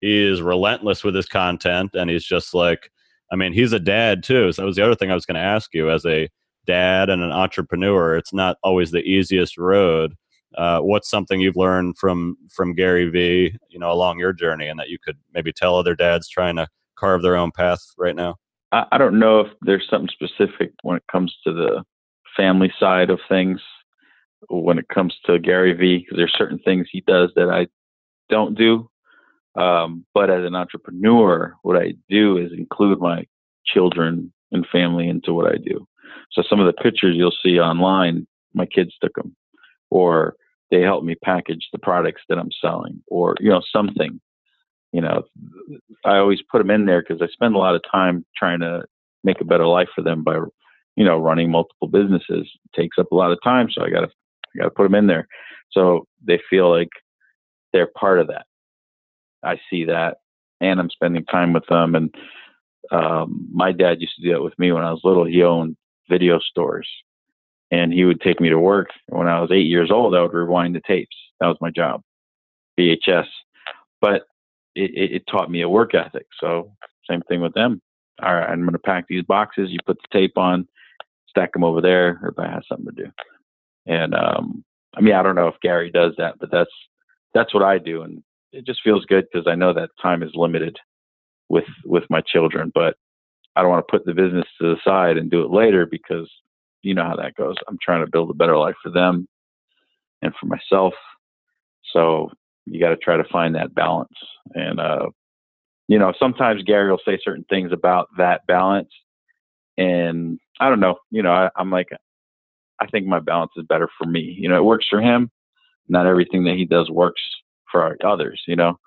he's relentless with his content and he's just like I mean, he's a dad too. So that was the other thing I was going to ask you as a dad and an entrepreneur. It's not always the easiest road. Uh, what's something you've learned from from Gary Vee, you know, along your journey, and that you could maybe tell other dads trying to carve their own path right now? I, I don't know if there's something specific when it comes to the family side of things. When it comes to Gary Vee, because there's certain things he does that I don't do. Um, but as an entrepreneur, what I do is include my children and family into what I do. So some of the pictures you'll see online, my kids took them, or they help me package the products that I'm selling, or you know something. You know, I always put them in there because I spend a lot of time trying to make a better life for them by, you know, running multiple businesses. It takes up a lot of time, so I got to I got to put them in there, so they feel like they're part of that. I see that, and I'm spending time with them. And um, my dad used to do that with me when I was little. He owned video stores, and he would take me to work. When I was eight years old, I would rewind the tapes. That was my job, VHS. But it, it, it taught me a work ethic. So same thing with them. All right, I'm going to pack these boxes. You put the tape on, stack them over there. Everybody has something to do. And um, I mean, I don't know if Gary does that, but that's that's what I do. And it just feels good because I know that time is limited with with my children, but I don't want to put the business to the side and do it later because you know how that goes. I'm trying to build a better life for them and for myself. So you got to try to find that balance. And uh, you know, sometimes Gary will say certain things about that balance, and I don't know. You know, I, I'm like, I think my balance is better for me. You know, it works for him. Not everything that he does works for others, you know.